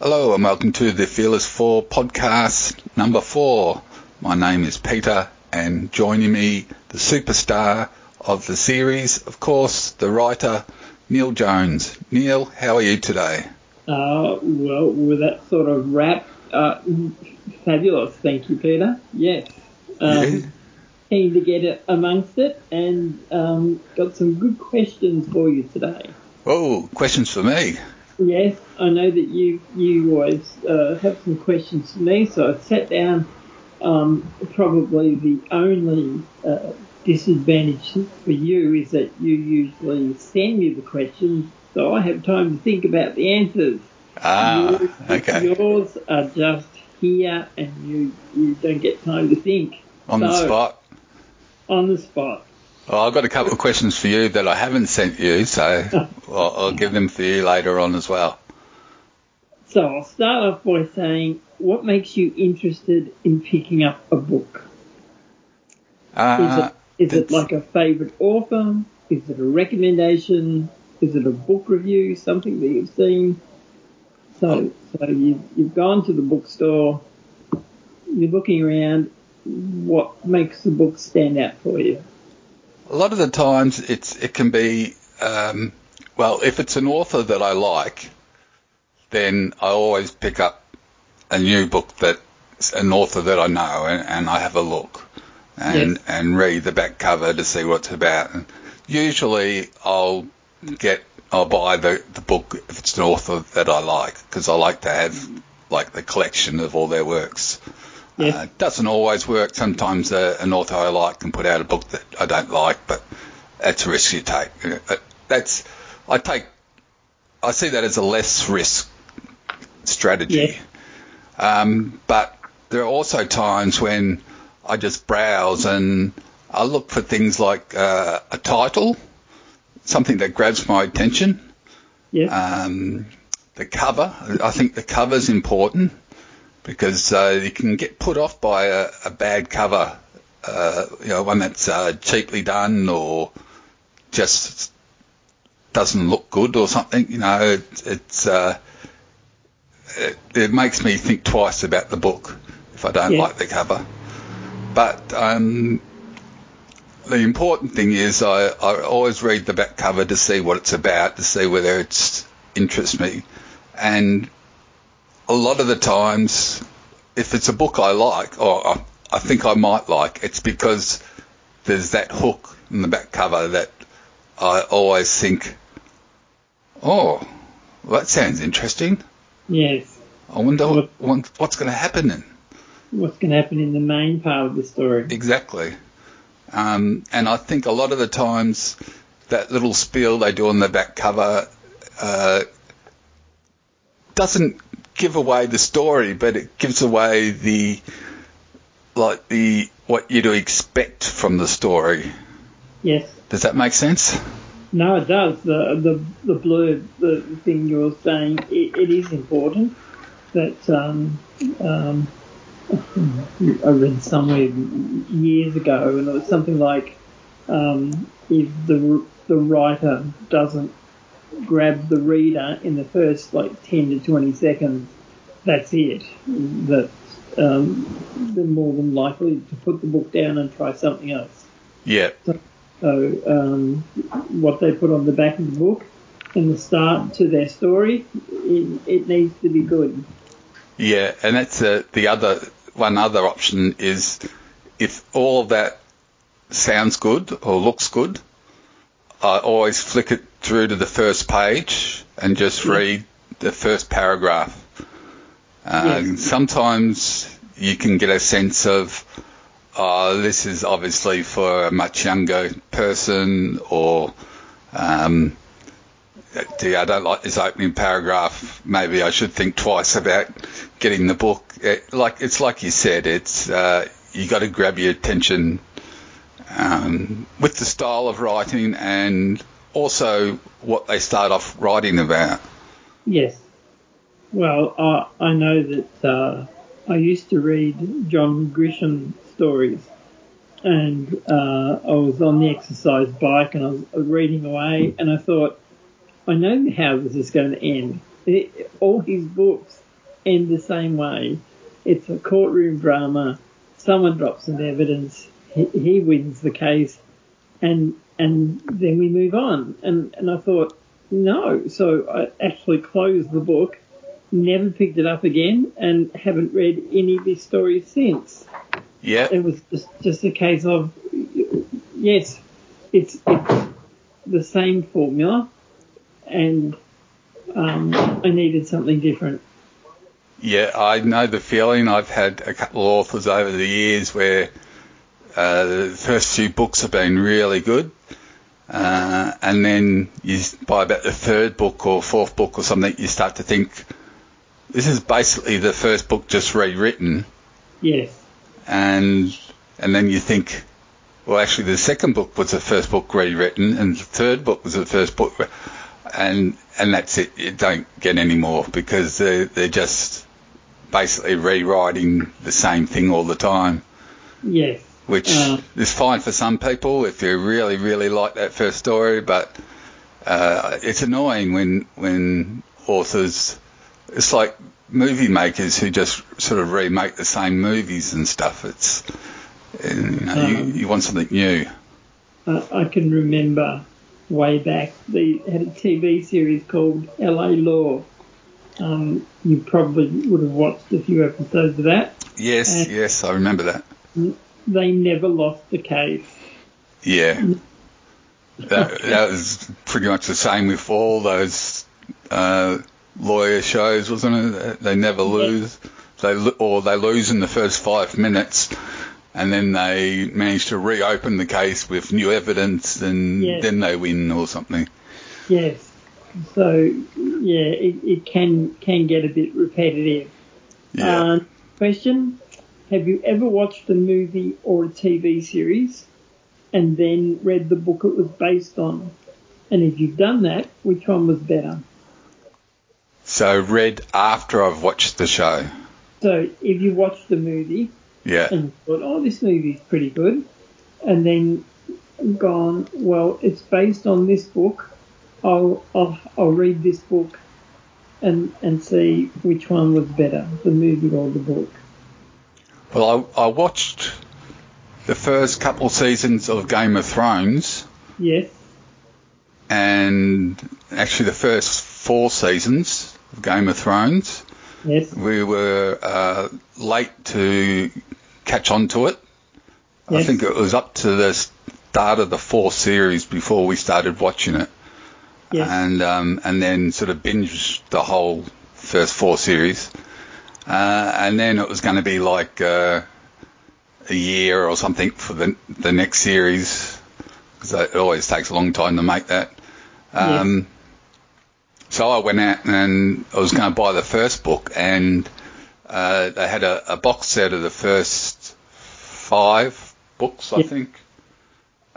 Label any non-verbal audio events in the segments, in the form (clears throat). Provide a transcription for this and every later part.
Hello and welcome to the Fearless 4 podcast number 4. My name is Peter and joining me, the superstar of the series, of course, the writer Neill Jones. Neill, how are you today? Uh, well, with that sort of wrap, uh, fabulous. Thank you, Peter. Yes. Um, Yeah. Keen to get it amongst it and um, got some good questions for you today. Oh, questions for me. Yes, I know that you you always uh, have some questions for me, so I sat down. Um, probably the only uh, disadvantage for you is that you usually send me the questions, so I have time to think about the answers. Ah, Yours- okay. Yours are just here, and you you don't get time to think On the spot. on the spot. Well, I've got a couple of questions for you that I haven't sent you, so (laughs) I'll, I'll give them for you later on as well. So I'll start off by saying, what makes you interested in picking up a book? Uh, is it like a favourite author? Is it a recommendation? Is it a book review? Something that you've seen? So so you've you've gone to the bookstore. You're looking around. What makes the book stand out for you? a lot of the times it's it can be um, well if it's an author that I like, then I always pick up a new book that's an author that I know and, and I have a look and Yes. and read the back cover to see what it's about. And usually I'll get I'll buy the the book if it's an author that I like because I like to have like the collection of all their works. Yes. Uh, it doesn't always work. Sometimes uh, an author I like can put out a book that I don't like, but that's a risk you take. Uh, That's I take. I see that as a less risk strategy. Yes. Um, but there are also times when I just browse and I look for things like uh, a title, something that grabs my attention. Yes. Um, the cover, I think the cover's important because uh, you can get put off by a, a bad cover, uh, you know, one that's uh, cheaply done or just doesn't look good or something. You know, it, it's uh, it, it makes me think twice about the book if I don't Yeah. like the cover. But um, the important thing is I, I always read the back cover to see what it's about, to see whether it's interests me. And a lot of the times, if it's a book I like, or I, I think I might like, it's because there's that hook in the back cover that I always think, oh, well, that sounds interesting. yes. I wonder What- what, what's going to happen then. What's going to happen in the main part of the story? Exactly. Um, and I think a lot of the times that little spiel they do on the back cover uh, doesn't give away the story, but it gives away the like the what you to expect from the story. Yes. Does that make sense? No, it does. The the the blurb, the thing you're saying, it, it is important. That um, um, I read somewhere years ago, and it was something like, um, if the the writer doesn't grab the reader in the first like ten to twenty seconds, that's it. That um, they're more than likely to put the book down and try something else. Yeah. So um, what they put on the back of the book and the start to their story, it, it needs to be good. Yeah, and that's uh, the other one. Other option is if all of that sounds good or looks good, I always flick it through to the first page and just Yeah. read the first paragraph. Uh, Yes. Sometimes you can get a sense of, oh, this is obviously for a much younger person, or um, gee, I don't like this opening paragraph. Maybe I should think twice about getting the book. It, like it's like you said, it's uh, you got to grab your attention um, with the style of writing and also what they start off writing about. Yes. Well, I, I know that uh, I used to read John Grisham stories, and uh, I was on the exercise bike and I was reading away, and I thought, I know how this is going to end. It, all his books end the same way. It's a courtroom drama. Someone drops some evidence. He, he wins the case, and and then we move on. And and I thought, no. So I actually closed the book, never picked it up again, and haven't read any of his stories since. Yeah. It was just just a case of yes, it's it's the same formula, and um, I needed something different. Yeah, I know the feeling. I've had a couple of authors over the years where uh, the first few books have been really good, uh, and then you by about the third book or fourth book or something, you start to think this is basically the first book just rewritten. Yes. And and then you think, well, actually, the second book was the first book rewritten, and the third book was the first book, and and that's it. You don't get any more because they're they're just basically rewriting the same thing all the time. Yes. Which uh, is fine for some people if you really really like that first story, but uh, it's annoying when when authors. It's like movie makers who just sort of remake the same movies and stuff. It's you, know, um, you, you, want something new. I can remember way back they had a TV series called L.A. Law. Um, you probably would have watched a few episodes of that. Yes, and yes, I remember that. They never lost the case. Yeah. that, that was pretty much the same with all those uh, lawyer shows, wasn't it? They never lose. They or they lose in the first five minutes, and then they manage to reopen the case with new evidence, and yes. then they win or something. Yes. So yeah, it, it can can get a bit repetitive. Yeah. Uh, question: Have you ever watched a movie or a TV series and then read the book it was based on? And if you've done that, which one was better? So read after I've watched the show. So if you watched the movie Yeah. and thought, oh, this movie's pretty good, and then gone, well, it's based on this book. I'll I'll, I'll read this book and and see which one was better, the movie or the book. Well, I, I watched the first couple seasons of Game of Thrones, Yes. and actually the first four seasons of Game of Thrones. Yes. We were uh, late to catch on to it. I think it was up to the start of the fourth series before we started watching it, Yes. and um, and then sort of binged the whole first four series, uh, and then it was going to be like uh, a year or something for the the next series because it always takes a long time to make that. Um, So I went out and I was going to buy the first book, and uh, they had a, a box set of the first five books, I Yeah. think,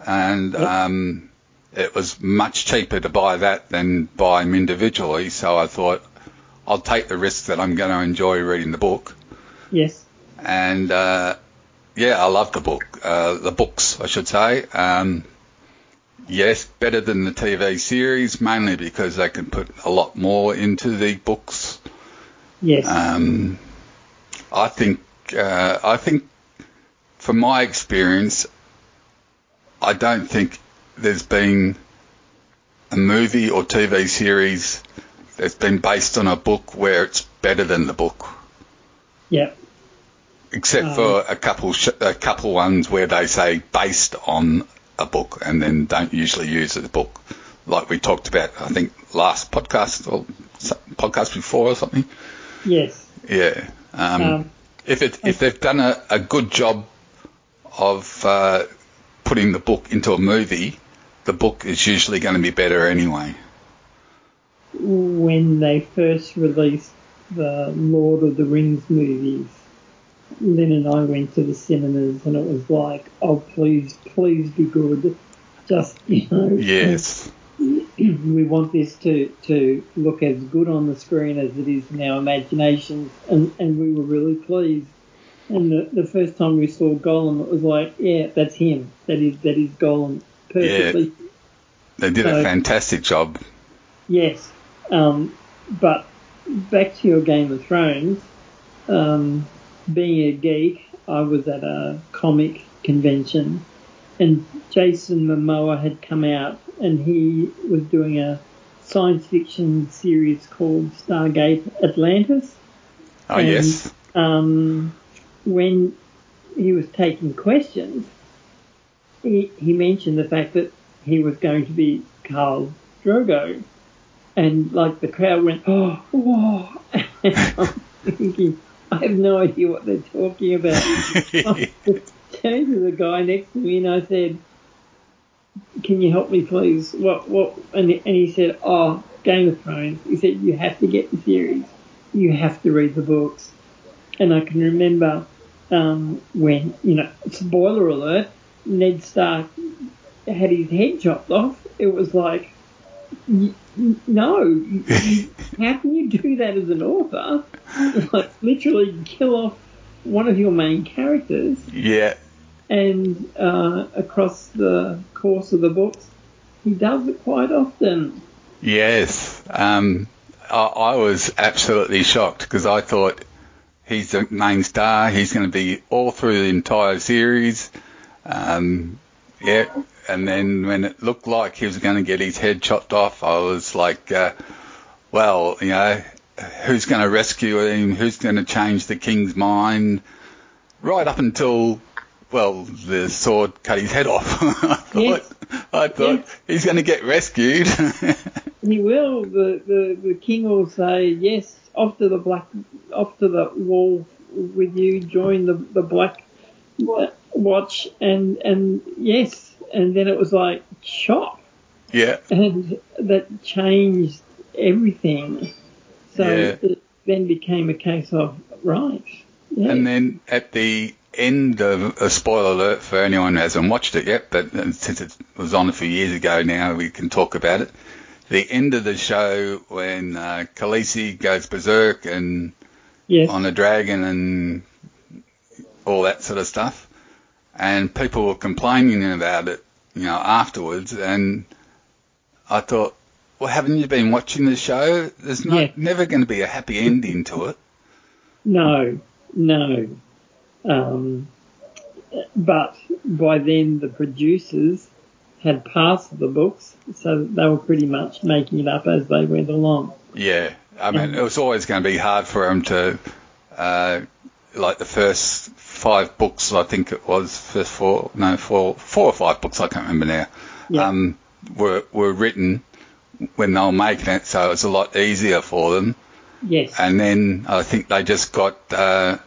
and Yeah. um, it was much cheaper to buy that than buy them individually. So I thought I'll take the risk that I'm going to enjoy reading the book, Yes. and uh, yeah, I love the book, uh, the books, I should say. Um, yes, better than the TV series, mainly because they can put a lot more into the books. Yes. Um, I think, uh, I think, from my experience, I don't think there's been a movie or TV series that's been based on a book where it's better than the book yeah. except Um, for a couple sh- a couple ones where they say based on a book and then don't usually use the book. Like we talked about I think last podcast or podcast before or something. Yes. yeah. Um, Um, if it if they've done a, a good job of uh, putting the book into a movie the book is usually going to be better anyway. When they first released the Lord of the Rings movies, Lynn and I went to the cinemas, and it was like, oh, please, please be good. Just you know. Yes. (clears throat) We want this to, to look as good on the screen as it is in our imaginations, and, and we were really pleased. And the, the first time we saw Gollum, it was like, yeah, that's him. That is that is Gollum perfectly. Yeah. They did So- a fantastic job. Yes, um, but back to your Game of Thrones. Um, being a geek, I was at a comic convention, and Jason Momoa had come out, and he was doing a science fiction series called Stargate Atlantis. Oh, And, yes. Um, when he was taking questions, he, he mentioned the fact that he was going to be Khal Drogo. And like the crowd went, oh, whoa. (laughs) And I'm thinking, I have no idea what they're talking about. (laughs) I turned to the guy next to me and I said, can you help me please? What, what, and, and he said, oh, Game of Thrones. He said, you have to get the series. You have to read the books. And I can remember, um, when, you know, spoiler alert, Ned Stark had his head chopped off. It was like, no, you- how can you do that as an author? (laughs) Like, literally kill off one of your main characters yeah. and uh, across the course of the books, he does it quite often. Yes. Um, I, I was absolutely shocked because I thought he's the main star. He's going to be all through the entire series. Um, yeah. And then when it looked like he was going to get his head chopped off, I was like, uh, well, you know, who's going to rescue him? Who's going to change the king's mind? Right up until, well, the sword cut his head off. (laughs) I thought. I thought he's going to get rescued. (laughs) He will. The, the, the king will say, yes, off to the black, off to the wall with you, join the, the black watch, and, and yes. And then it was like, chop. yeah. And that changed everything. So Yeah. it then became a case of, right. Yeah. And then at the end of a spoiler alert for anyone who hasn't watched it yet, but uh, since it was on a few years ago now, we can talk about it. The end of the show when uh, Khaleesi goes berserk and yes. on a dragon and all that sort of stuff, and people were complaining about it, you know, afterwards, and I thought, well, haven't you been watching the show? There's not, Yeah. never going to be a happy ending to it. No, no. Um, but by then the producers had passed the books, so they were pretty much making it up as they went along. Yeah, I mean, Yeah. it was always going to be hard for them to, uh, like the first five books, I think it was, first four, no, four, four or five books, I can't remember now, Yeah. um, were, were written when they were making it, so it was a lot easier for them. Yes, And then I think they just got, uh,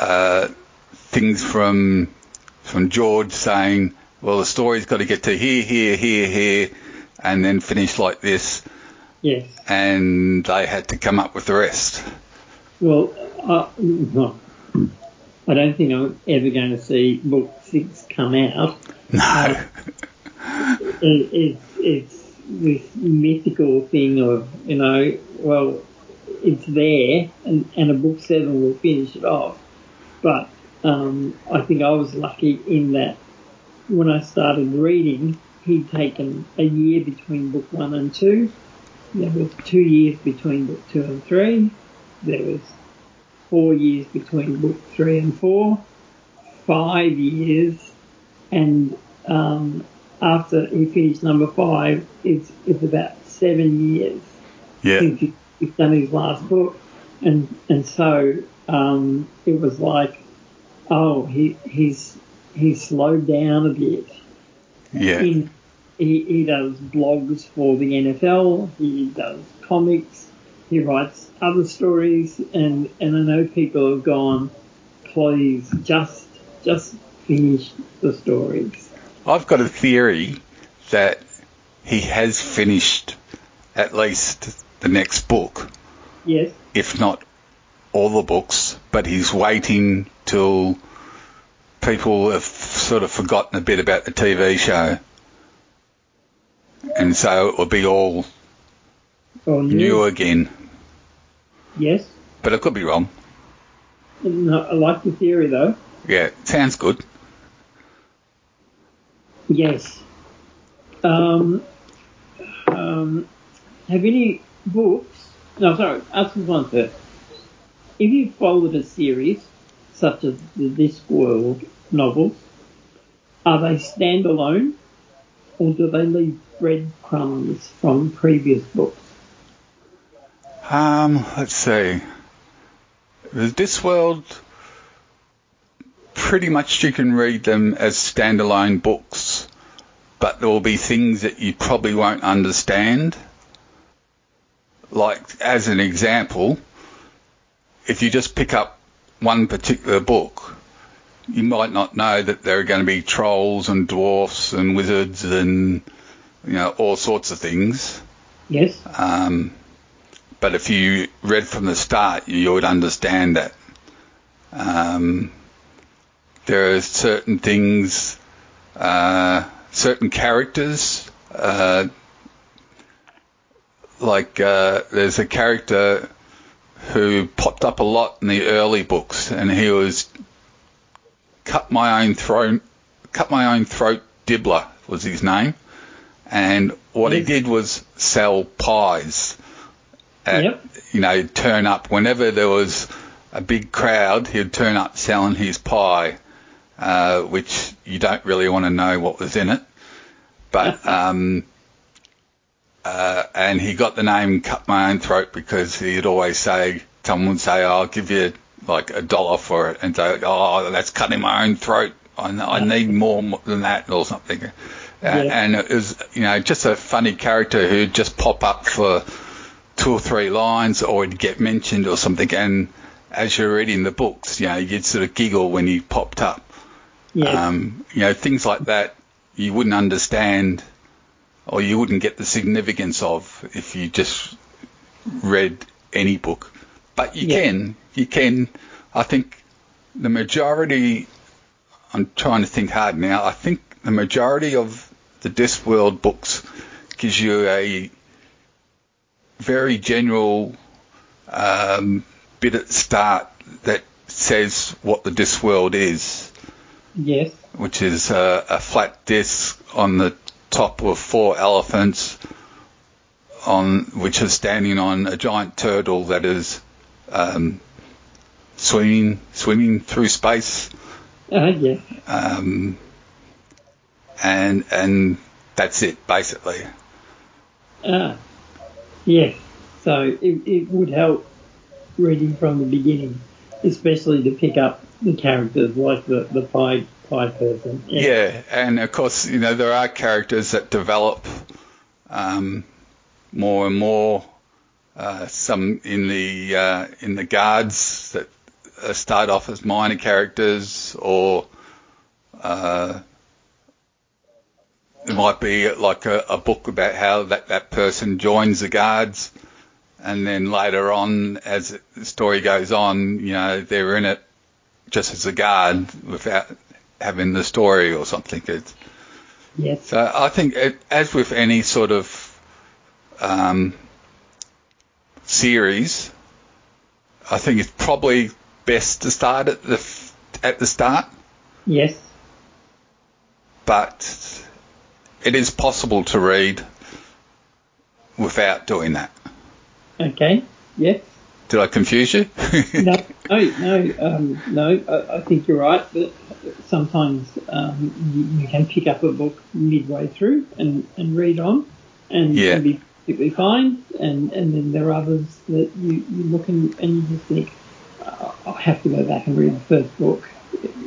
uh, things from, from George saying, well, the story's got to get to here, here, here, here, and then finish like this yes. and they had to come up with the rest. Well, uh, well, I don't think I'm ever going to see book six come out. No. it, it's it's this mythical thing of you know well it's there and, and a book seven will finish it off but um, I think I was lucky in that when I started reading he'd taken a year between book one and two there was two years between book two and three there was four years between book three and four five years and um, after he finished number five, it's it's about seven years yeah. since he, he's done his last book, and and so um, it was like, oh, he he's he's slowed down a bit. Yeah. In, he, he does blogs for the NFL. He does comics. He writes other stories, and and I know people have gone, please just just finish the stories. I've got a theory that he has finished at least the next book, Yes. if not all the books, but he's waiting till people have sort of forgotten a bit about the TV show. And so it will be all Or new again. Yes. But I could be wrong. No, I like the theory though. Yeah, sounds good. Yes. Um, um, have any books? No, sorry. Ask this one first. If you followed a series such as the Discworld novels, are they standalone, or do they leave breadcrumbs from previous books? Um, let's see. Discworld, pretty much you can read them as standalone books, but there will be things that you probably won't understand. Like, as an example, if you just pick up one particular book, you might not know that there are going to be trolls and dwarfs and wizards and, you know, all sorts of things. Yes. Um, but if you read from the start, you would understand that. Um, there are certain things, uh, certain characters, uh, like uh, there's a character who popped up a lot in the early books, and he was cut my own throat, cut my own throat. Dibbler was his name, and what he did was sell pies at, Yep. you know, he'd turn up whenever there was a big crowd, he'd turn up selling his pie, uh, which you don't really want to know what was in it. But, (laughs) um, uh, and he got the name Cut My Own Throat because he'd always say, someone would say, I'll give you like a dollar for it, and say, oh, that's cutting my own throat. I, I need more than that or something. Uh, And it was, you know, just a funny character who'd just pop up for two or three lines or it'd get mentioned or something. And as you're reading the books, you know, you'd sort of giggle when he popped up. Yes. Um, you know, things like that you wouldn't understand or you wouldn't get the significance of if you just read any book. But you Yeah. can, you can, I think the majority, I'm trying to think hard now, I think the majority of the Discworld books gives you a very general um, bit at the start that says what the disc world is yes. which is a, a flat disc on the top of four elephants, on which is standing on a giant turtle that is um, swimming swimming through space, Uh, yeah. um, and and that's it basically. Ah, yes. So it, it would help reading from the beginning, especially to pick up the characters like the the pie pie person. Yeah, and of course, you know, there are characters that develop um, more and more. Uh, some in the uh, in the guards that uh, start off as minor characters, or uh, it might be like a, a book about how that, that person joins the guards, and then later on, as the story goes on, you know, they're in it just as a guard without having the story or something. It's, Yes. so I think, it, as with any sort of um, series, I think it's probably best to start at the at the start, Yes. but it is possible to read without doing that. Okay. Yes. Did I confuse you? (laughs) No. No. No. Um, no. I, I think you're right. That sometimes um, you, you can pick up a book midway through and, and read on, and, Yeah. and be perfectly fine. And, and then there are others that you, you look and, and you just think, "Oh, I have to go back and read the first book.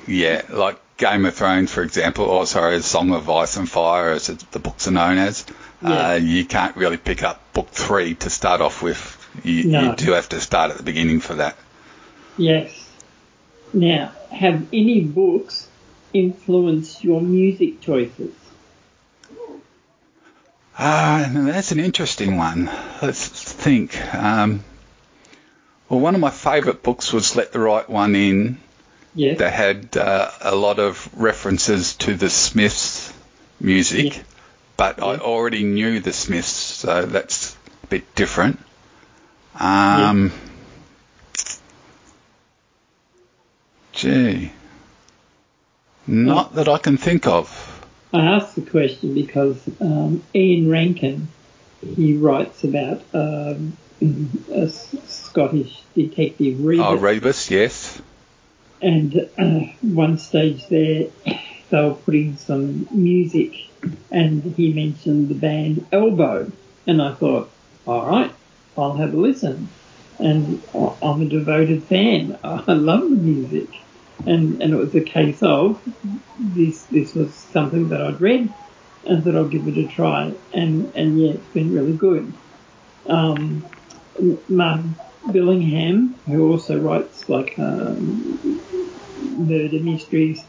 Yeah, like Game of Thrones, for example, or sorry, Song of Ice and Fire, as the books are known as. Yeah. Uh, you can't really pick up book three to start off with. You, No. you do have to start at the beginning for that. Yes. Now, have any books influenced your music choices? Ah, that's an interesting one. Let's think. Um, Well, one of my favourite books was Let the Right One In. Yes. That had uh, a lot of references to the Smiths music, Yeah. but I already knew the Smiths, so that's a bit different. Um, Gee, not that I can think of. I asked the question because um, Ian Rankin, he writes about um, a S- Scottish detective Rebus, Oh, Rebus, yes. And uh, one stage there they were putting some music, and he mentioned the band Elbow, and I thought, all right, I'll have a listen, and I'm a devoted fan. (laughs) I love the music, and and it was a case of this this was something that I'd read and that I'll give it a try. And, and yeah, it's been really good. Um, Billingham, who also writes like um, murder mysteries,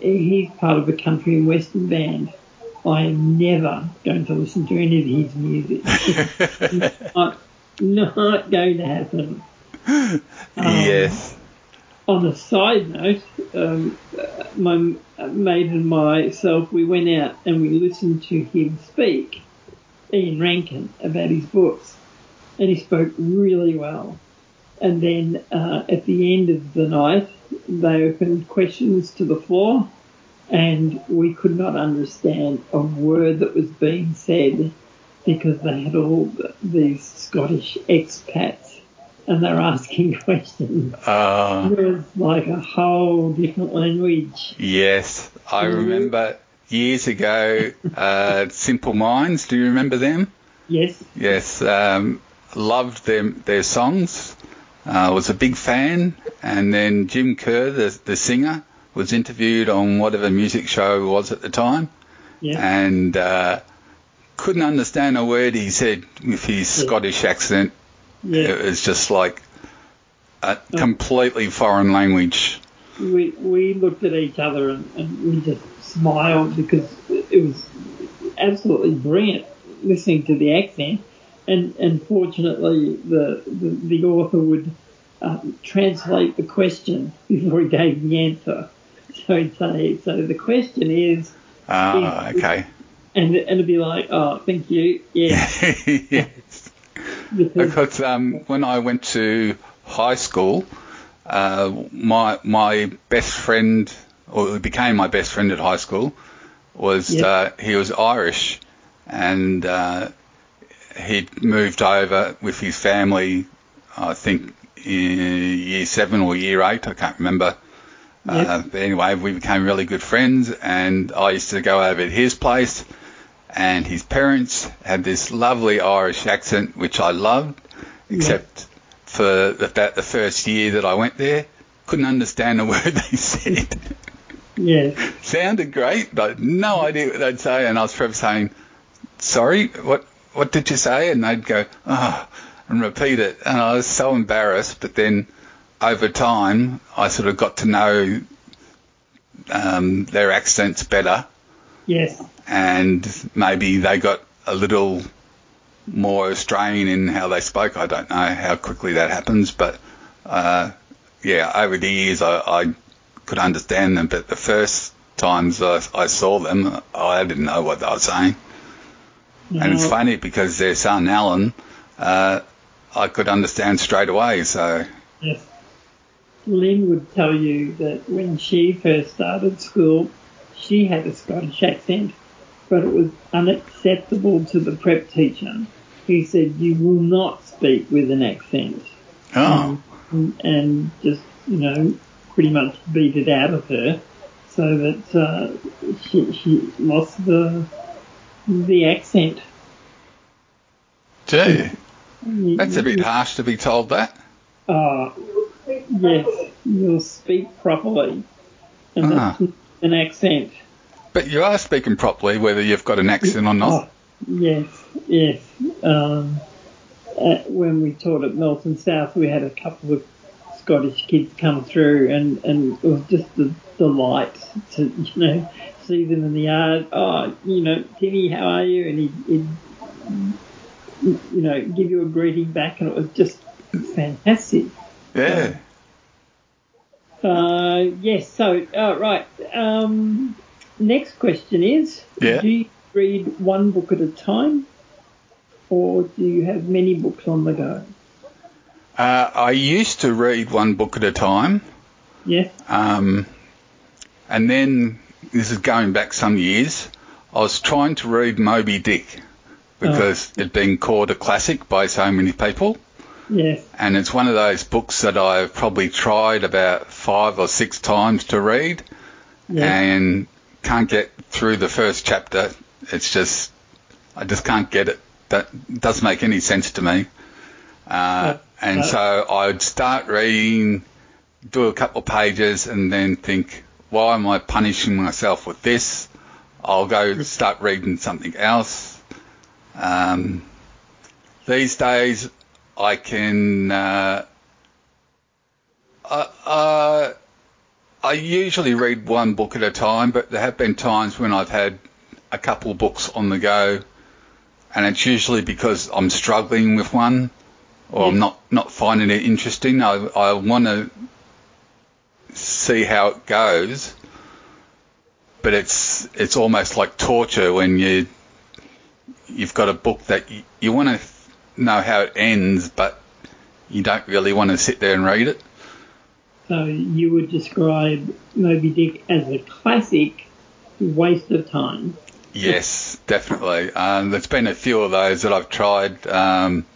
he's part of a country and western band. I am never going to listen to any of his music. (laughs) not, not going to happen. (laughs) Um, yes. on a side note, um, my mate and myself, we went out and we listened to him speak, Ian Rankin, about his books, and he spoke really well. And then uh, at the end of the night, they opened questions to the floor, and we could not understand a word that was being said because they had all th- these Scottish expats and they're asking (laughs) questions. Uh, It was like a whole different language. yes. I remember years ago, uh, Simple Minds. Do you remember them? Yes, Yes. Um, loved them, their songs. Uh, was a big fan. And then Jim Kerr, the, the singer, was interviewed on whatever music show was at the time. yeah, and uh, couldn't understand a word he said with his Yeah. Scottish accent. yeah. It was just like a completely foreign language. We we looked at each other and, and we just smiled because it was absolutely brilliant listening to the accent. And and fortunately, the the, the author would uh, translate the question before he gave the answer. So he'd say, so the question is, Ah, okay. and and it'd be like, oh, thank you, yeah, (laughs) yes. because Because um, when I went to high school, uh, my my best friend, or who became my best friend at high school, was Yeah. uh, he was Irish, and uh, he'd moved over with his family. I think in year seven or year eight, I can't remember. Uh, but anyway, we became really good friends, and I used to go over to his place, and his parents had this lovely Irish accent, which I loved, except for about the first year that I went there, couldn't understand a (laughs) word they said. yeah, Sounded great, but no idea what they'd say, and I was forever saying, "Sorry, what what did you say?" And they'd go, "Oh," and repeat it, and I was so embarrassed. But then, over time, I sort of got to know um, their accents better, yes, and maybe they got a little more Australian in how they spoke. I don't know how quickly that happens, but uh, yeah, over the years I, I could understand them, but the first times I, I saw them, I didn't know what they were saying. And it's funny because their son Alan, uh, I could understand straight away. So Yes. Lynn would tell you that when she first started school, she had a Scottish accent, but it was unacceptable to the prep teacher. He said, you will not speak with an accent. oh, And, and just, you know, pretty much beat it out of her so that uh, she, she lost the, the accent. gee, that's a bit harsh to be told that. Uh, yes, you'll speak properly. And Ah. that's an accent. But you are speaking properly, whether you've got an accent or not. Oh, yes, yes. Um, uh, when we taught at Melton South, we had a couple of Scottish kids come through, and, and it was just a delight to, you know, see them in the yard. Oh, you know, Timmy, how are you? And he'd, he'd you know, give you a greeting back, and it was just fantastic. Yeah. Uh, yes. So, uh, right. Um, next question is: Yeah. Do you read one book at a time, or do you have many books on the go? Uh, I used to read one book at a time, Yes. um, and then this is going back some years. I was trying to read Moby Dick because it'd been called a classic by so many people. Yes. and it's one of those books that I've probably tried about five or six times to read Yes. and can't get through the first chapter. It's just, I just can't get it. That doesn't make any sense to me. Uh, and so I'd start reading, do a couple of pages, and then think, why am I punishing myself with this? I'll go start reading something else. Um, these days, I can. Uh, uh, uh, I usually read one book at a time, but there have been times when I've had a couple of books on the go, and it's usually because I'm struggling with one or I'm not not finding it interesting. I I want to see how it goes, but it's it's almost like torture when you you've got a book that you, you want to know how it ends, but you don't really want to sit there and read it. So you would describe Moby Dick as a classic waste of time. Yes, definitely. Um, there's been a few of those that I've tried. Um,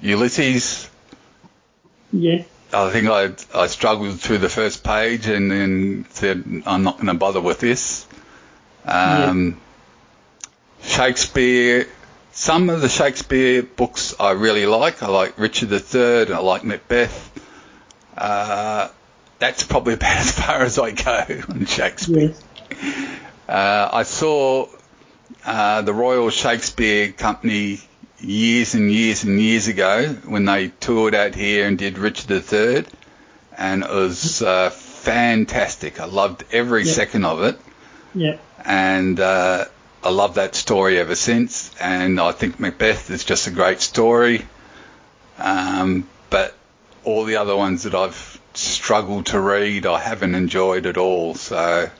Ulysses, Yes. I think I I struggled through the first page and then said I'm not going to bother with this. Um, Shakespeare, some of the Shakespeare books I really like. I like Richard III and I like Macbeth. Uh, that's probably (laughs) about as far as I go on Shakespeare. Yes. Uh, I saw uh, the Royal Shakespeare Company years and years and years ago when they toured out here and did Richard III, and it was uh, fantastic. I loved every Yeah. second of it, Yep. and uh, I love that story ever since. And I think Macbeth is just a great story, um, but all the other ones that I've struggled to read, I haven't enjoyed at all. So.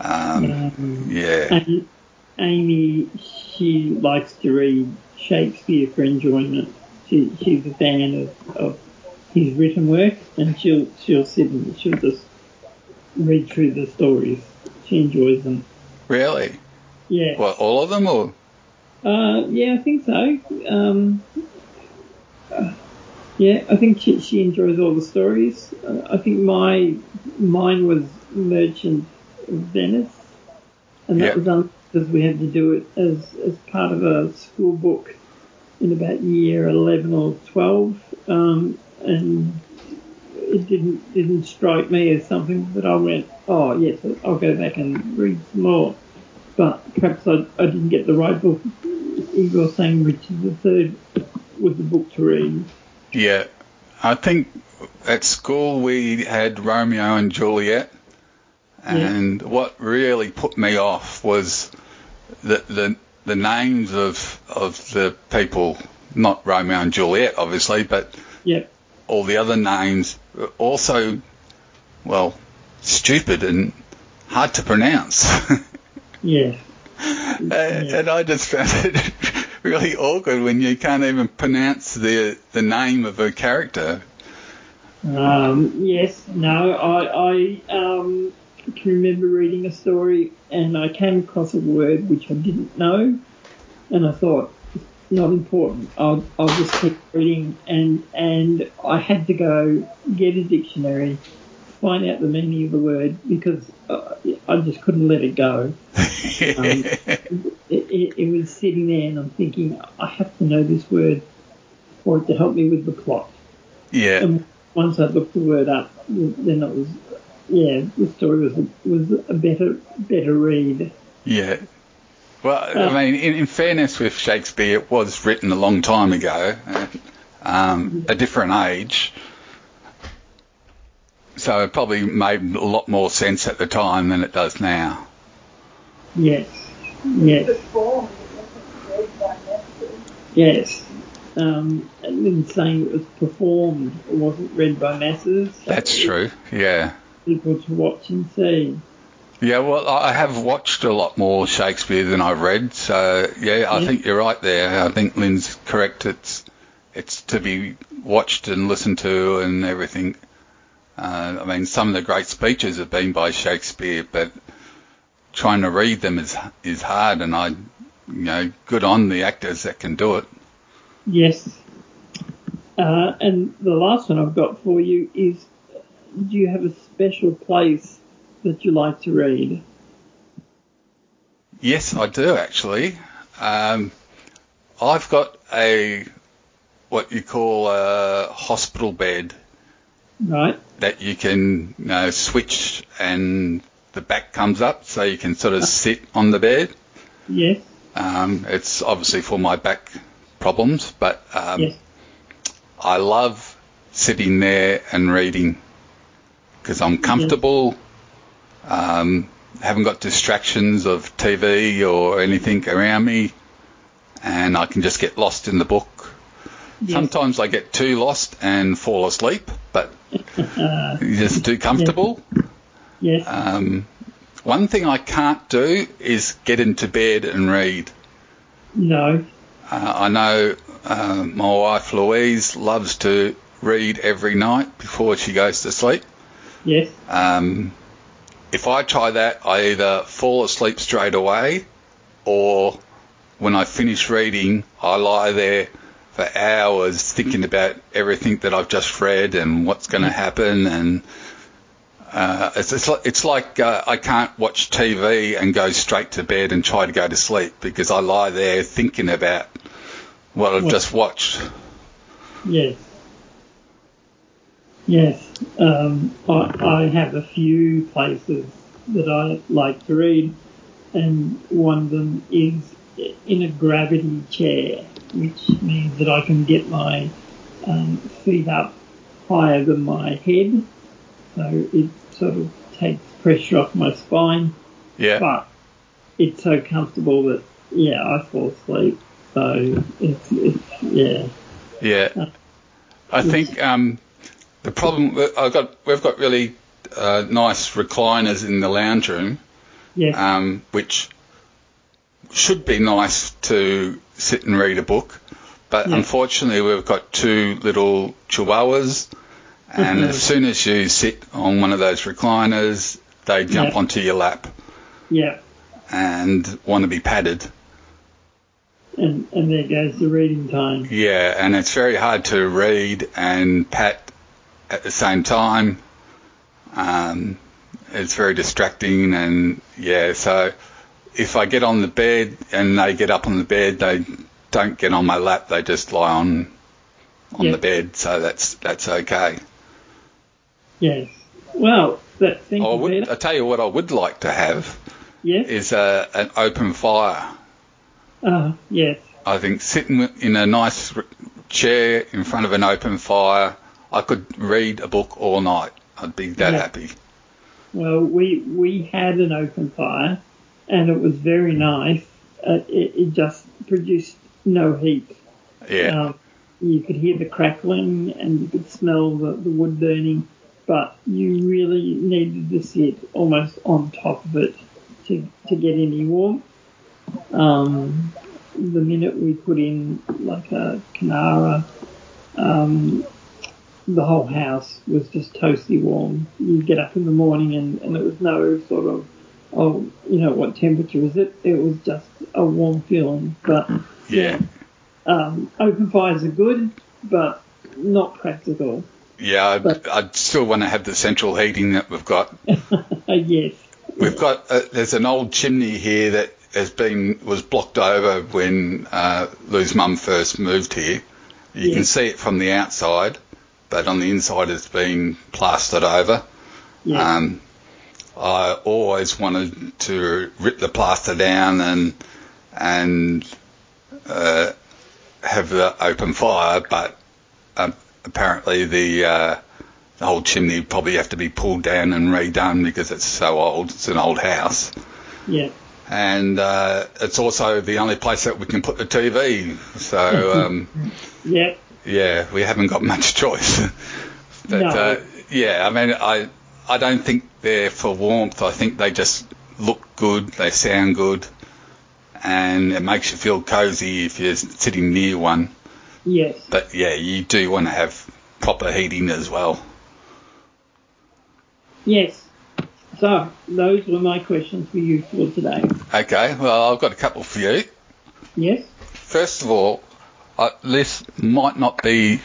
Um, Um, yeah. and Amy, she likes to read Shakespeare for enjoyment. She, she's a fan of, of his written work, and she'll she'll sit and she'll just read through the stories. She enjoys them. Really? Yeah. What, all of them or? Uh, yeah, I think so. Um, uh, yeah, I think she, she enjoys all the stories. Uh, I think my mine was Merchant of Venice, and that Yep. was on because we had to do it as as part of a school book in about year eleven or twelve, um, and it didn't didn't strike me as something that I went, oh yes, I'll go back and read some more. But perhaps I, I didn't get the right book. Igor saying Richard III was the book to read. Yeah. I think at school we had Romeo and Juliet, and what really put me off was the the, the names of of the people, not Romeo and Juliet, obviously, but Yep. all the other names were also, well, stupid and hard to pronounce. (laughs) Yeah. Uh, and I just found it (laughs) really awkward when you can't even pronounce the the name of a character. Um, yes. No. I I um, can remember reading a story and I came across a word which I didn't know, and I thought it's not important. I'll I'll just keep reading, and and I had to go get a dictionary, find out the meaning of the word because uh, I just couldn't let it go. (laughs) it, it, it was sitting there and I'm thinking, I have to know this word for it to help me with the plot. yeah, And once I looked the word up, then it was, yeah, the story was was a better better read. yeah. Well, I mean, in, in fairness with Shakespeare, it was written a long time ago, uh, um, a different age. So it probably made a lot more sense at the time than it does now. Yes, yes, yes. um, in saying it was performed, it wasn't read by masses. So That's true. Yeah. People to watch and see. Yeah, well, I have watched a lot more Shakespeare than I've read, so yeah, I Yeah. think you're right there. I think Lynn's correct. It's it's to be watched and listened to and everything. Uh, I mean, some of the great speeches have been by Shakespeare, but trying to read them is is hard, and I, you know, good on the actors that can do it. Yes. Uh, and the last one I've got for you is do you have a special place that you like to read? Yes, I do actually. Um, I've got a what you call a hospital bed Right? that you can you know, switch and the back comes up so you can sort of sit on the bed. Yes. Um, it's obviously for my back problems, but um, yes. I love sitting there and reading because I'm comfortable. Um, haven't got distractions of TV or anything around me, and I can just get lost in the book. Yes. Sometimes I get too lost and fall asleep, but (laughs) just too comfortable. yes. Um, one thing I can't do is get into bed and read. no. Uh, I know uh, my wife Louise loves to read every night before she goes to sleep. Yes. Um, if I try that, I either fall asleep straight away, or when I finish reading, I lie there for hours thinking about everything that I've just read and what's going to happen. And uh, it's it's like, it's like uh, I can't watch TV and go straight to bed and try to go to sleep because I lie there thinking about what I've What- just watched. Yes. Yes. Um, I, I have a few places that I like to read, and one of them is in a gravity chair, which means that I can get my um, feet up higher than my head, so it sort of takes pressure off my spine, Yeah. but it's so comfortable that, yeah, I fall asleep. So it's, it's yeah. Yeah, I think um, the problem I've got we've got really uh, nice recliners in the lounge room, Yes. um, which should be nice to sit and read a book, but Yeah. unfortunately we've got two little chihuahuas, and Mhm. as soon as you sit on one of those recliners, they jump Yeah. onto your lap yeah. and want to be patted. And and there goes the reading time. Yeah, and it's very hard to read and pat at the same time. Um, it's very distracting, and yeah, so if I get on the bed and they get up on the bed, they don't get on my lap; they just lie on on Yeah. the bed. So that's that's okay. Yes. Well, that thank I you, would. I tell you what, I would like to have Yes. is a, an open fire. Uh, yes. I think sitting in a nice chair in front of an open fire, I could read a book all night. I'd be that Yeah. happy. Well, we we had an open fire, and it was very nice. Uh, it, it just produced no heat. Yeah, Um, you could hear the crackling and you could smell the, the wood burning, but you really needed to sit almost on top of it to, to get any warmth. Um, the minute we put in like a Coonara, um, the whole house was just toasty warm. You get up in the morning and, and it was no sort of, oh, you know, what temperature is it? It was just a warm feeling. But yeah, um, open fires are good, but not practical. yeah. I'd, But- I'd still want to have the central heating that we've got. (laughs) Yes. We've got uh, there's an old chimney here that has been was blocked over when uh, Lou's mum first moved here. You Yeah. can see it from the outside, but on the inside it's been plastered over. Yeah. Um, I always wanted to rip the plaster down and and uh, have the open fire, but um, apparently the uh, the whole chimney probably have to be pulled down and redone because it's so old. It's an old house. yeah. and uh, it's also the only place that we can put the TV. So (laughs) um, Yeah. Yeah, we haven't got much (laughs) choice. but No. uh, yeah, I mean, I I don't think they're for warmth. I think they just look good, they sound good, and it makes you feel cozy if you're sitting near one. Yes. But yeah, you do want to have proper heating as well. Yes. So those were my questions for you for today. Okay, well, I've got a couple for you. Yes. First of all, this might not be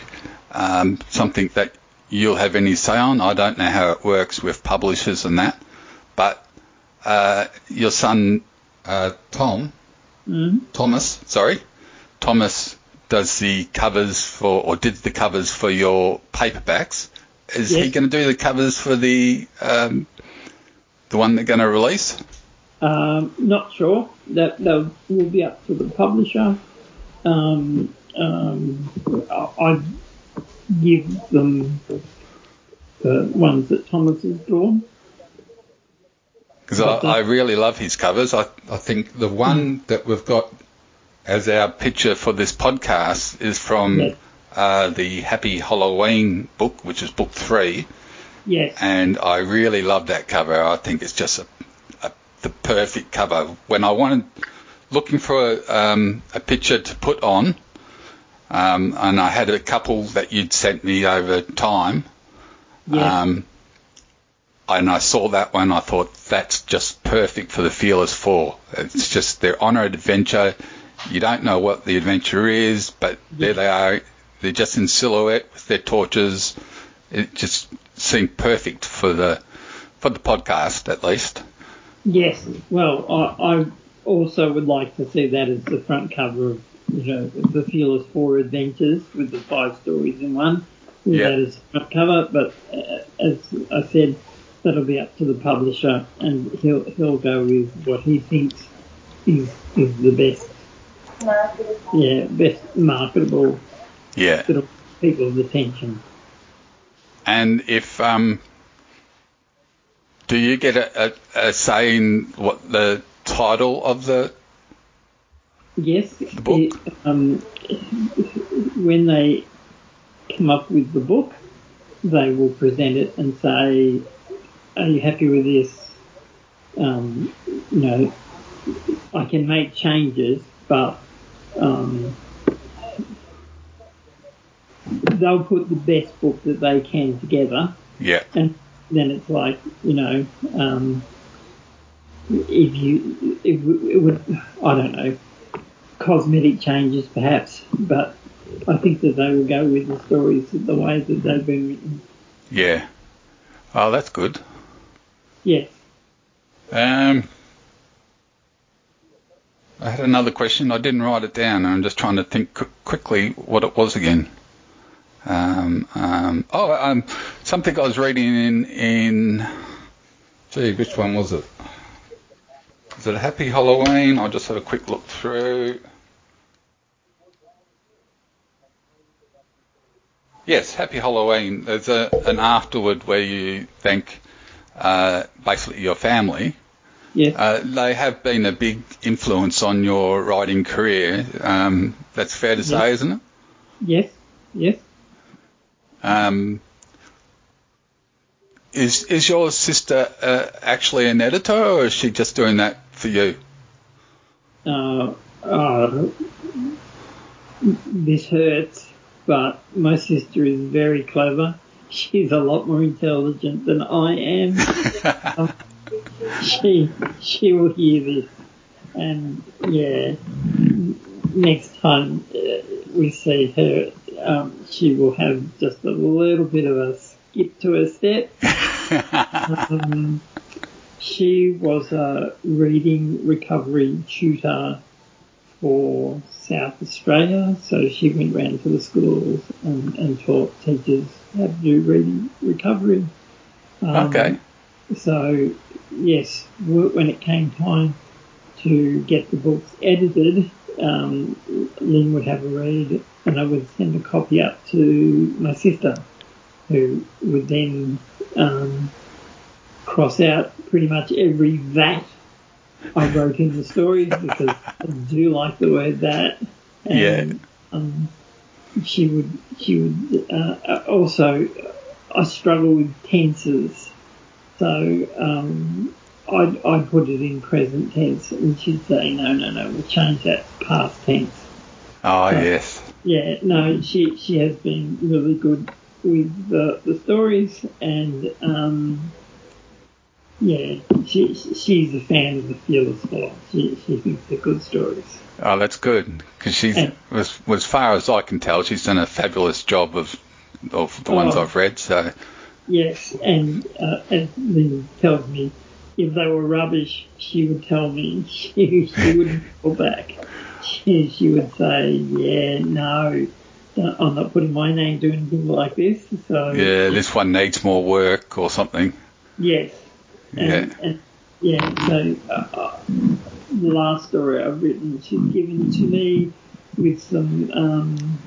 um, something that you'll have any say on. I don't know how it works with publishers and that, but uh, your son uh, Tom Mm. Thomas, sorry, Thomas does the covers for or did the covers for your paperbacks. Is he going to do the covers for the um, the one they're going to release? Um, not sure. That that will be up to the publisher. Um, um, I- I'd give them the ones that Thomas has drawn. Because I, I really love his covers. I, I think the one that we've got as our picture for this podcast is from Yes. uh, the Happy Halloween book, which is book three, Yes. and I really love that cover. I think it's just a, a, the perfect cover. When I wanted looking for a, um, a picture to put on, um, and I had a couple that you'd sent me over time. Yes. Um, and I saw that one. I thought that's just perfect for the Fearless Four. It's just they're on an adventure. You don't know what the adventure is, but there they are. They're just in silhouette with their torches. It just seemed perfect for the for the podcast, at least. Yes. Well, I, I also would like to see that as the front cover of you know the Fearless Four Adventures with the five stories in one. With Yeah. that as the front cover, but uh, as I said, that'll be up to the publisher, and he'll he'll go with what he thinks is is the best. Yeah, best marketable Yeah. that'll people's attention. And if um, do you get a, a, a say in what the title of the Yes, it, um, when they come up with the book, they will present it and say, "Are you happy with this?" Um, you know, I can make changes, but um, they'll put the best book that they can together, yeah. And then it's like you know, um, if you, if it would, I don't know, cosmetic changes perhaps, but I think that they will go with the stories the way that they've been written. yeah? Oh, that's good. Yes. Um, I had another question. I didn't write it down. I'm just trying to think qu- quickly what it was again. Um, um, oh, um, something I was reading in in. Gee, which one was it? Is it a Happy Halloween? I'll just have a quick look through. Yes, Happy Halloween. There's a, an afterward where you thank uh, basically your family. Yes. Uh, they have been a big influence on your writing career. Um, that's fair to say, isn't it? yes. Yes. Um, is is your sister uh, actually an editor, or is she just doing that for you? Uh, uh, this hurts, but my sister is very clever. She's a lot more intelligent than I am. Um, (laughs) she she will hear this, and yeah, next time uh, we see her, um, she will have just a little bit of a skip to her step. (laughs) Um, she was a reading recovery tutor for South Australia, so she went round to the schools and, and taught teachers how to do reading recovery. Um, okay. So, yes, when it came time to get the books edited, um, Lynn would have a read and I would send a copy up to my sister, who would then um, cross out pretty much every that I wrote in the stories because I do like the word that. And, Yeah. Um, she would, she would, uh, also, I struggle with tenses. So, um, I'd, I'd put it in present tense and she'd say, no, no, no, we'll change that to past tense. Oh, yes. Yeah, no, she, she has been really good with the, the stories and, um, yeah, she, she's a fan of the Fearless Four. She, she thinks they're good stories. Oh, that's good because she's, And- as, as far as I can tell, she's done a fabulous job of of the ones Oh. I've read. So, Yes, and uh, as Lynn tells me, if they were rubbish, she would tell me. (laughs) She, she wouldn't pull back. She, she would say, yeah, no, don't- I'm not putting my name to anything like this. So, yeah, this one needs more work or something. yes. And, Yeah. and yeah, so uh, uh, the last story I've written, she's given to me with some um,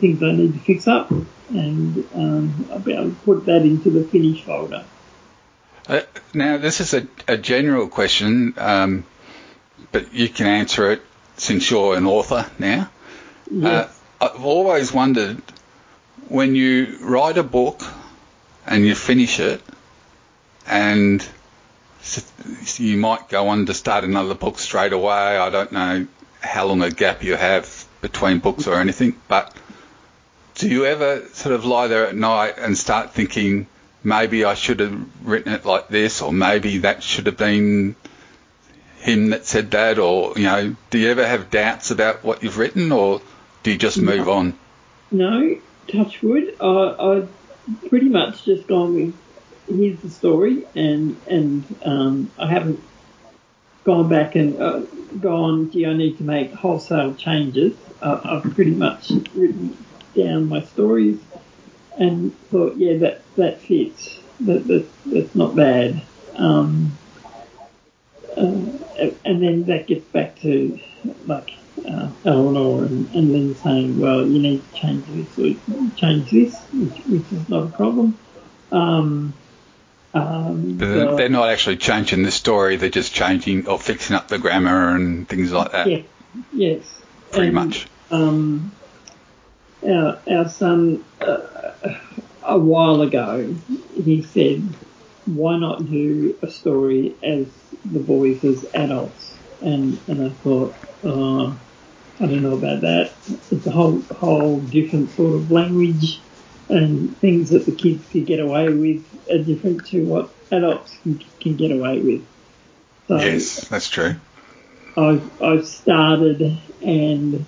things I need to fix up, and um, I'll be able to put that into the finish folder. Uh, now, this is a, a general question, um, but you can answer it since you're an author now. Yes. Uh, I've always wondered when you write a book and you finish it, and you might go on to start another book straight away. I don't know how long a gap you have between books or anything, but do you ever sort of lie there at night and start thinking maybe I should have written it like this, or maybe that should have been him that said that, or you know, do you ever have doubts about what you've written, or do you just move on? No, touch wood. I, I pretty much just gone with here's the story, and and um, I haven't gone back and uh, gone. Gee, I need to make wholesale changes. Uh, I've pretty much written down my stories and thought, yeah, that that fits. That, that that's not bad. Um, uh, and then that gets back to like uh, Eleanor and, and Lynn saying, well, you need to change this or change this, which, which is not a problem. Um, um, the- they're not actually changing the story; they're just changing or fixing up the grammar and things like that. yeah, yes, Pretty And, much. Um, our our son uh, a while ago he said, "Why not do a story as the boys as adults?" And and I thought, oh, I don't know about that. It's a whole whole different sort of language, and things that the kids could get away with are different to what adults can, can get away with. So Yes, that's true. I've, I've started and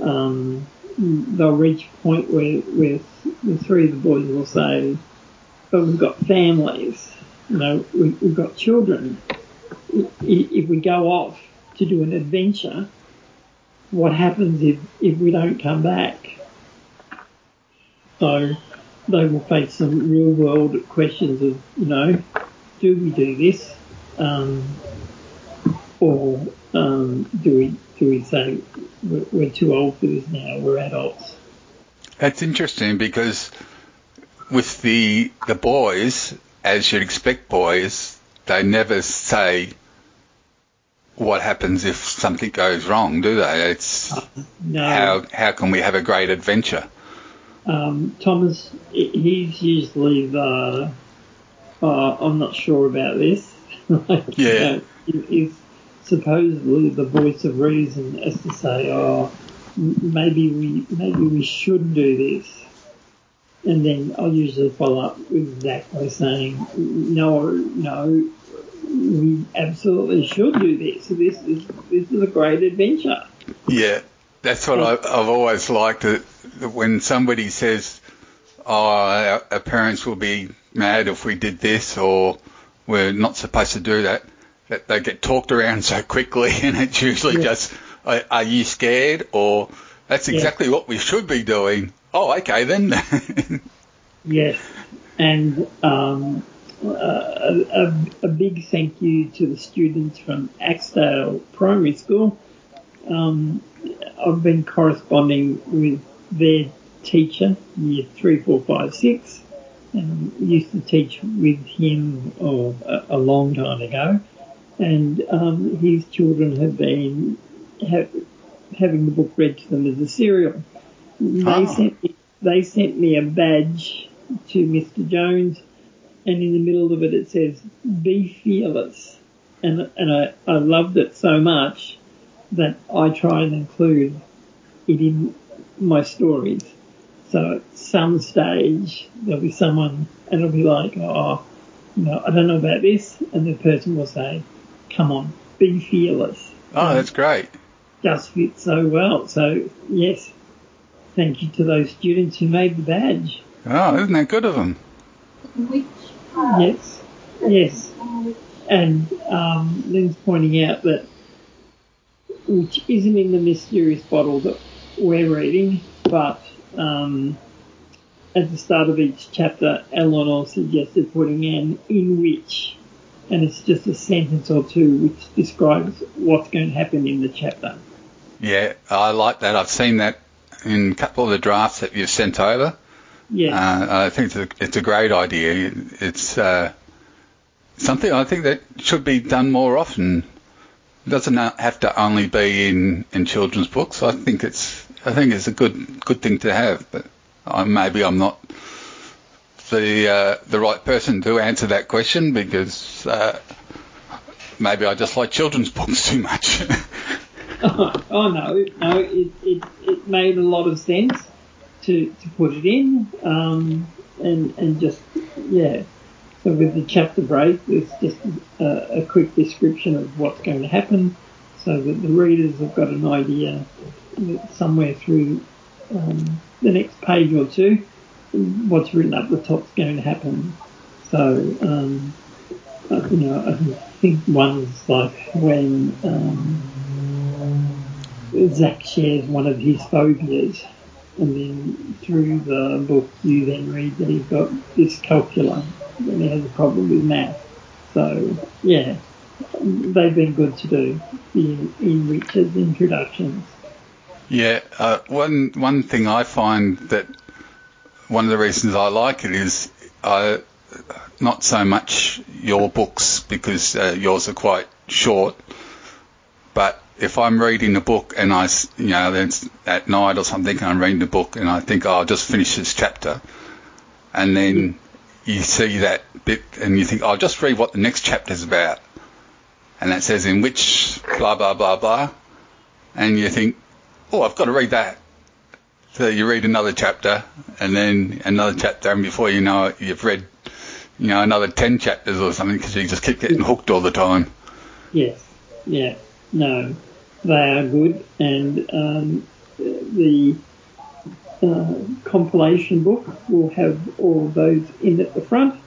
um, they'll reach a point where, where the three of the boys will say, but we've got families, you know, we, we've got children. If we go off to do an adventure, what happens if, if we don't come back? So they will face some real world questions of, you know, do we do this? Um, or um, do we do we say we're, we're too old for this now? We're adults. That's interesting because with the the boys, as you'd expect boys, they never say what happens if something goes wrong, do they? It's No, how how can we have a great adventure? Um, Thomas, he's usually the. Uh, I'm not sure about this. (laughs) like, Yeah. you know, he's supposedly the voice of reason, as to say, oh, maybe we maybe we should do this. And then I'll usually follow up with Zach by saying, no, no, we absolutely should do this. This is this is a great adventure. Yeah, that's what I, I've always liked. It that when somebody says, "Oh, our, our parents will be mad if we did this," or "We're not supposed to do that," that they get talked around (laughs) so quickly, and it's usually Yeah. just, are, "Are you scared?" or "That's Yeah. exactly what we should be doing." Oh, okay then. (laughs) Yes, and um, a, a, a big thank you to the students from Axdale Primary School. Um, I've been corresponding with their teacher, year three, four, five, six. and used to teach with him oh, a, a long time ago, and um, his children have been have, having the book read to them as a serial. They Ah. sent me, they sent me a badge to Mr. Jones, and in the middle of it it says "Be fearless," and and I, I loved it so much that I try and include it in my stories. So at some stage there'll be someone and it'll be like, oh, you know, I don't know about this, and the person will say, "Come on, be fearless." Oh, that's great. Just fits so well. So yes, thank you to those students who made the badge. Oh, isn't that good of them? Which part? Yes, yes. And um, Lynn's pointing out that, which isn't in the mysterious bottle that we're reading, but um, at the start of each chapter, Eleanor suggested putting an in which, and it's just a sentence or two which describes what's going to happen in the chapter. Yeah, I like that. I've seen that in a couple of the drafts that you've sent over. Yeah, Uh, I think it's a, it's a great idea. It's uh, something I think that should be done more often. Doesn't have to only be in, in children's books. I think it's I think it's a good good thing to have. But I, maybe I'm not the uh, the right person to answer that question because uh, maybe I just like children's (laughs) books too much. (laughs) oh no, no, it, it, it made a lot of sense to, to put it in, um, and, and just, yeah. So with the chapter break, there's just a, a quick description of what's going to happen so that the readers have got an idea that somewhere through um, the next page or two, what's written up the top's going to happen. So, um, uh, you know, I think one's like when, um, Zach shares one of his phobias, and then through the book you then read that he's got dyscalculia and he has a problem with math. So yeah, they've been good to do in, in Richard's introductions. Yeah, uh, one one thing I find that one of the reasons I like it is I not so much your books because uh, yours are quite short, but if I'm reading a book and I you know, then at night or something, I'm reading a book and I think oh, I'll just finish this chapter, and then you see that bit and you think I'll just read what the next chapter's about, and that says in which blah blah blah blah, and you think oh, I've got to read that. So you read another chapter, and then another chapter, and before you know it, you've read, you know, another ten chapters or something because you just keep getting hooked all the time. Yes, yeah, no, they are good, and um, the uh, compilation book will have all of those in at the front,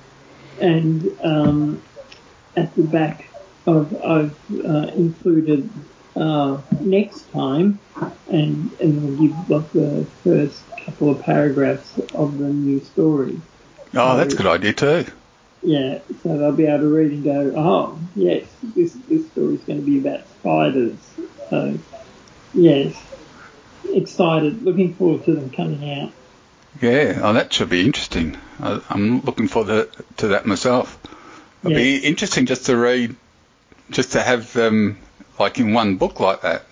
and um, at the back, I've, I've uh, included uh, next time, and and we'll give like the first couple of paragraphs of the new story. Oh, that's a good idea too. Yeah, so they'll be able to read and go, oh, yes, this this story's going to be about spiders. So, yes, excited, looking forward to them coming out. Yeah, oh, that should be interesting. I, I'm looking forward to, to that myself. It'd be interesting just to read, just to have them like in one book like that.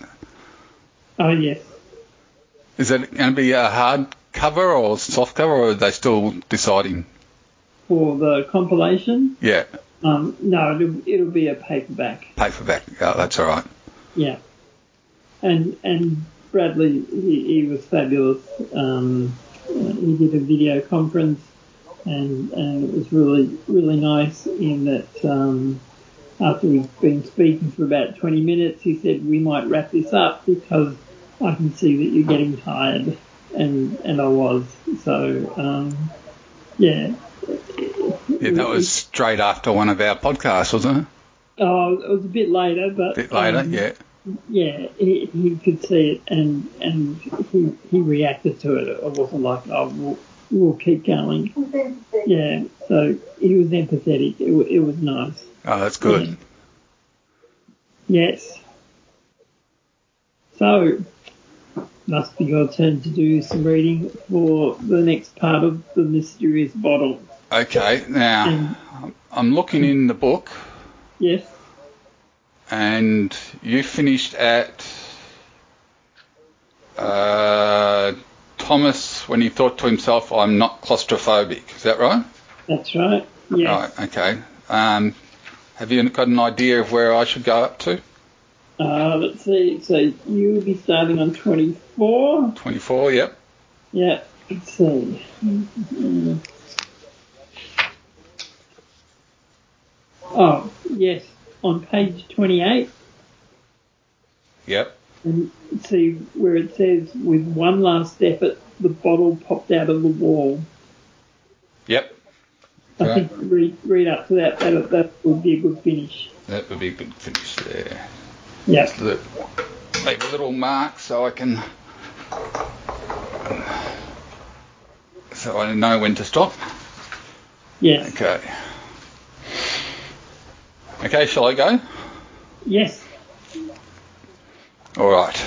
Oh, yes. Is it going to be a hard cover or soft cover, or are they still deciding? For the compilation, Yeah, um, no, it'll, it'll be a paperback. paperback. Oh, that's all right. Yeah. And and Bradley, he, he was fabulous. Um, he did a video conference, and and it was really really nice in that. Um, after we've been speaking for about 20 minutes, he said we might wrap this up because I can see that you're getting tired, and and I was. So um, yeah. Yeah, that was straight after one of our podcasts, wasn't it? Oh, it was a bit later, but A bit later, um, yeah. Yeah, he, he could see it and and he, he reacted to it. It wasn't like, oh, we'll, we'll keep going. Yeah, so he was empathetic. It, it was nice. Oh, that's good. Yes. So, must be your turn to do some reading for the next part of the mysterious bottle. Okay, now I'm looking in the book Yes. And you finished at uh, Thomas when he thought to himself, "I'm not claustrophobic." Is that right? That's right. Yeah. Right. Okay. Um, have you got an idea of where I should go up to? Uh, let's see. So you will be starting on 24. 24. Yep. Yeah. Let's see. Mm. Oh, yes. On page 28. Yep. And see where it says, with one last effort, the bottle popped out of the wall. Yep. I Right. think read, read up to that. That, that would be a good finish. That would be a good finish there. Yeah. The- Leave a little mark so I can. So I know when to stop. Yes. Okay. Okay, shall I go? Yes. All right.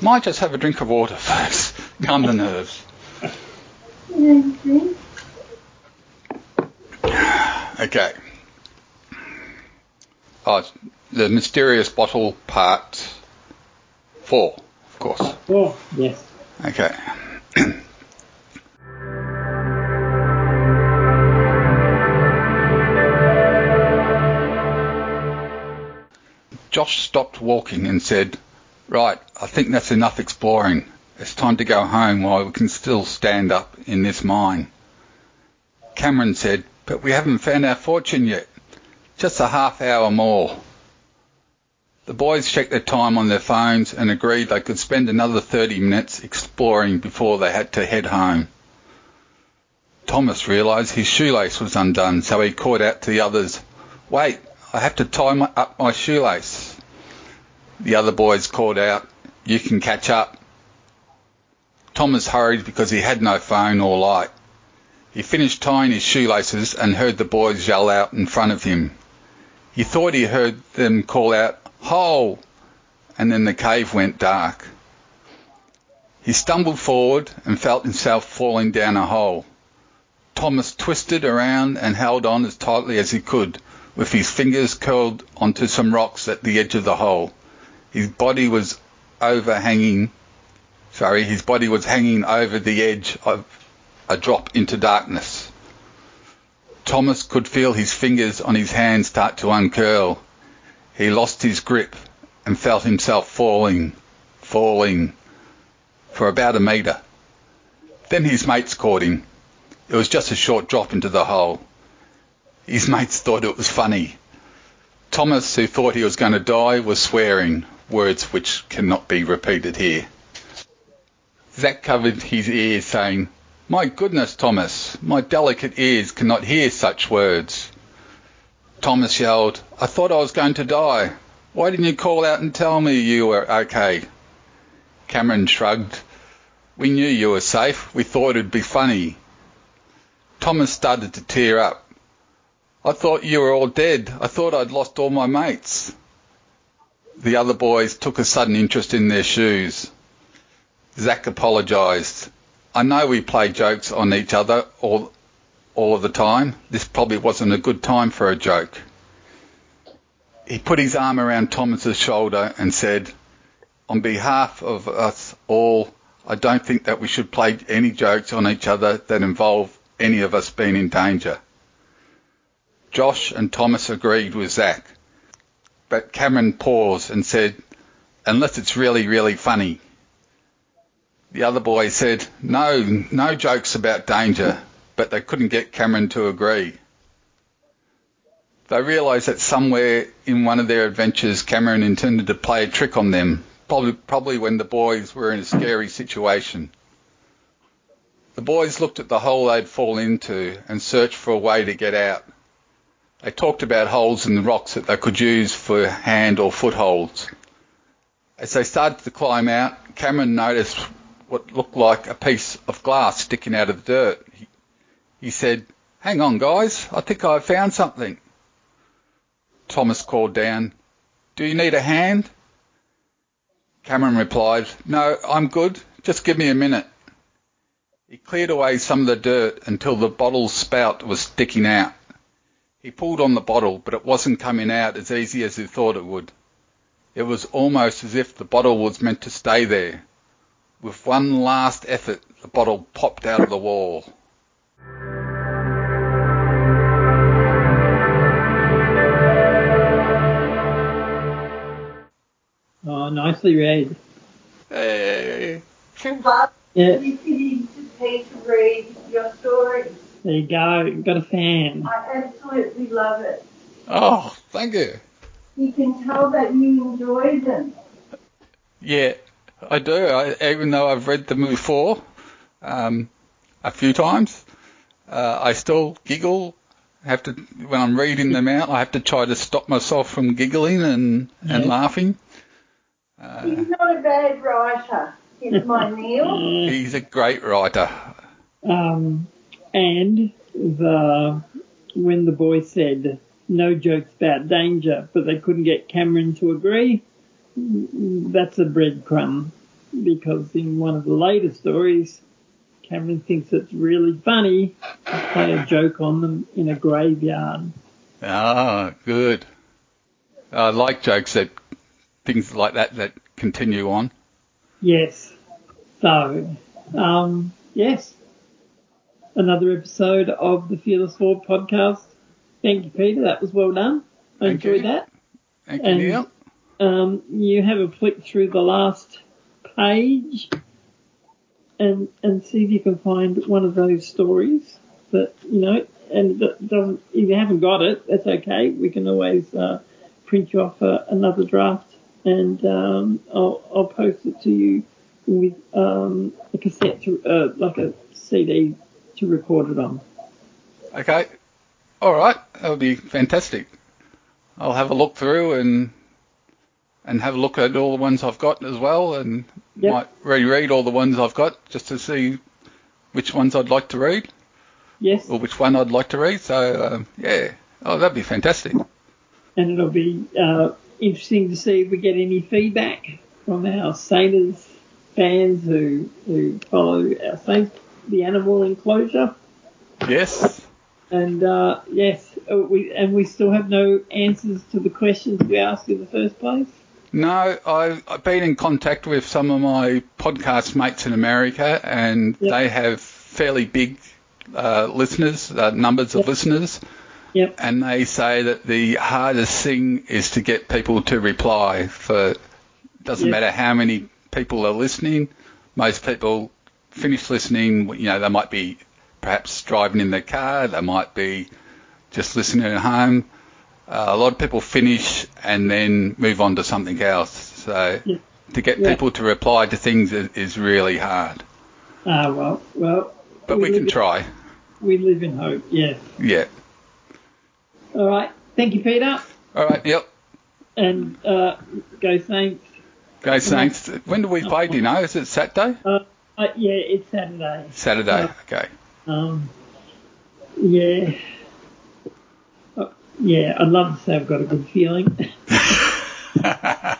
Might just have a drink of water (laughs) first. Calm the nerves. Okay. Oh, the mysterious bottle part four, of course. Oh, yes. Okay. (clears throat) Josh stopped walking and said, Right, I think that's enough exploring. It's time to go home while we can still stand up in this mine. Cameron said, But we haven't found our fortune yet. Just a half hour more. The boys checked their time on their phones and agreed they could spend another 30 minutes exploring before they had to head home. Thomas realised his shoelace was undone, so he called out to the others, Wait, I have to tie my, up my shoelace. The other boys called out, You can catch up. Thomas hurried because he had no phone or light. He finished tying his shoelaces and heard the boys yell out in front of him. He thought he heard them call out, Hole! And then the cave went dark. He stumbled forward and felt himself falling down a hole. Thomas twisted around and held on as tightly as he could, with his fingers curled onto some rocks at the edge of the hole. His body was overhanging, sorry, his body was hanging over the edge of a drop into darkness. Thomas could feel his fingers on his hand start to uncurl. He lost his grip and felt himself falling, falling for about a metre. Then his mates caught him. It was just a short drop into the hole. His mates thought it was funny. Thomas, who thought he was going to die, was swearing, words which cannot be repeated here. Zack covered his ears, saying, My goodness, Thomas, my delicate ears cannot hear such words. Thomas yelled, I thought I was going to die. Why didn't you call out and tell me you were okay? Cameron shrugged. We knew you were safe. We thought it'd be funny. Thomas started to tear up. I thought you were all dead. I thought I'd lost all my mates. The other boys took a sudden interest in their shoes. Zack apologised. I know we play jokes on each other all, all of the time. This probably wasn't a good time for a joke. He put his arm around Thomas's shoulder and said, On behalf of us all, I don't think that we should play any jokes on each other that involve any of us being in danger. Josh and Thomas agreed with Zach. but Cameron paused and said, Unless it's really, really funny. The other boy said, No, no jokes about danger, but they couldn't get Cameron to agree. They realised that somewhere in one of their adventures, Cameron intended to play a trick on them, probably, probably when the boys were in a scary situation. The boys looked at the hole they'd fallen into and searched for a way to get out. They talked about holes in the rocks that they could use for hand or footholds. As they started to climb out, Cameron noticed what looked like a piece of glass sticking out of the dirt. He, he said, Hang on, guys, I think I've found something. Thomas called down, Do you need a hand? Cameron replied, No, I'm good. Just give me a minute. He cleared away some of the dirt until the bottle's spout was sticking out. He pulled on the bottle, but it wasn't coming out as easy as he thought it would. It was almost as if the bottle was meant to stay there. With one last effort, the bottle popped out of the wall. Oh, nicely read. Hey. Bob, Yeah, you need to pay to read your stories. There you go. Got a fan. I absolutely love it. Oh, thank you. You can tell that you enjoy them. Yeah, I do. I, even though I've read them before, um, a few times, uh, I still giggle. Have to when I'm reading them out. I have to try to stop myself from giggling and and Yeah. laughing. Uh, He's not a bad writer, is my (laughs) Neill. He's a great writer. Um, and the when the boy said no jokes about danger, but they couldn't get Cameron to agree, that's a breadcrumb because in one of the later stories, Cameron thinks it's really funny to play a joke on them in a graveyard. Ah, good. I like jokes that things like that that continue on. Yes. So, um, yes. Another episode of the Fearless Forward podcast. Thank you, Peter. That was well done. I Thank enjoyed you. that. Thank you, And- Neill. Um, you have a flick through the last page and and see if you can find one of those stories that you know and that doesn't if you haven't got it that's okay we can always uh, print you off uh, another draft and um, I'll, I'll post it to you with um, a cassette to uh, like a CD to record it on Okay. All right. That would be fantastic. I'll have a look through and and have a look at all the ones I've got as well, and Yep. might reread all the ones I've got just to see which ones I'd like to read yes or which one I'd like to read. So um, yeah. Oh, that'd be fantastic. and it'll be uh, interesting to see if we get any feedback from our Sailors fans who who follow our Saints, the animal enclosure. Yes. And uh, yes, uh, we and we still have no answers to the questions we asked in the first place. No, I've, I've been in contact with some of my podcast mates in America, and Yep. they have fairly big uh, listeners, uh, numbers of Yep. listeners, Yep. and they say that the hardest thing is to get people to reply. For doesn't Yep. matter how many people are listening, most people finish listening. You know, they might be perhaps driving in their car, they might be just listening at home. Uh, a lot of people finish and then move on to something else. So Yeah. to get Yeah. people to reply to things is, is really hard. Ah, well, well. But we live can in- try. We live in hope. Yes. Yeah. All right. Thank you, Peter. All right. Yep. And uh, go Saints. Go Saints. When do we play? Do you know? Is it Saturday? Uh, uh, yeah, it's Saturday. Saturday. Yeah. Okay. Um, yeah. Uh, yeah, I'd love to say I've got a good feeling. (laughs) (laughs)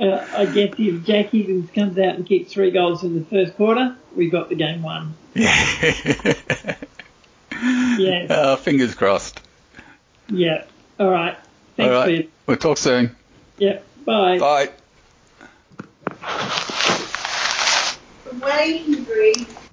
Uh, I guess if Jack Higgins comes out and kicks three goals in the first quarter, we've got the game won. yeah. (laughs) Yeah, Uh, fingers crossed. yeah. All right. Thanks, All right. We'll talk soon. Yeah. Bye. Bye. Way reads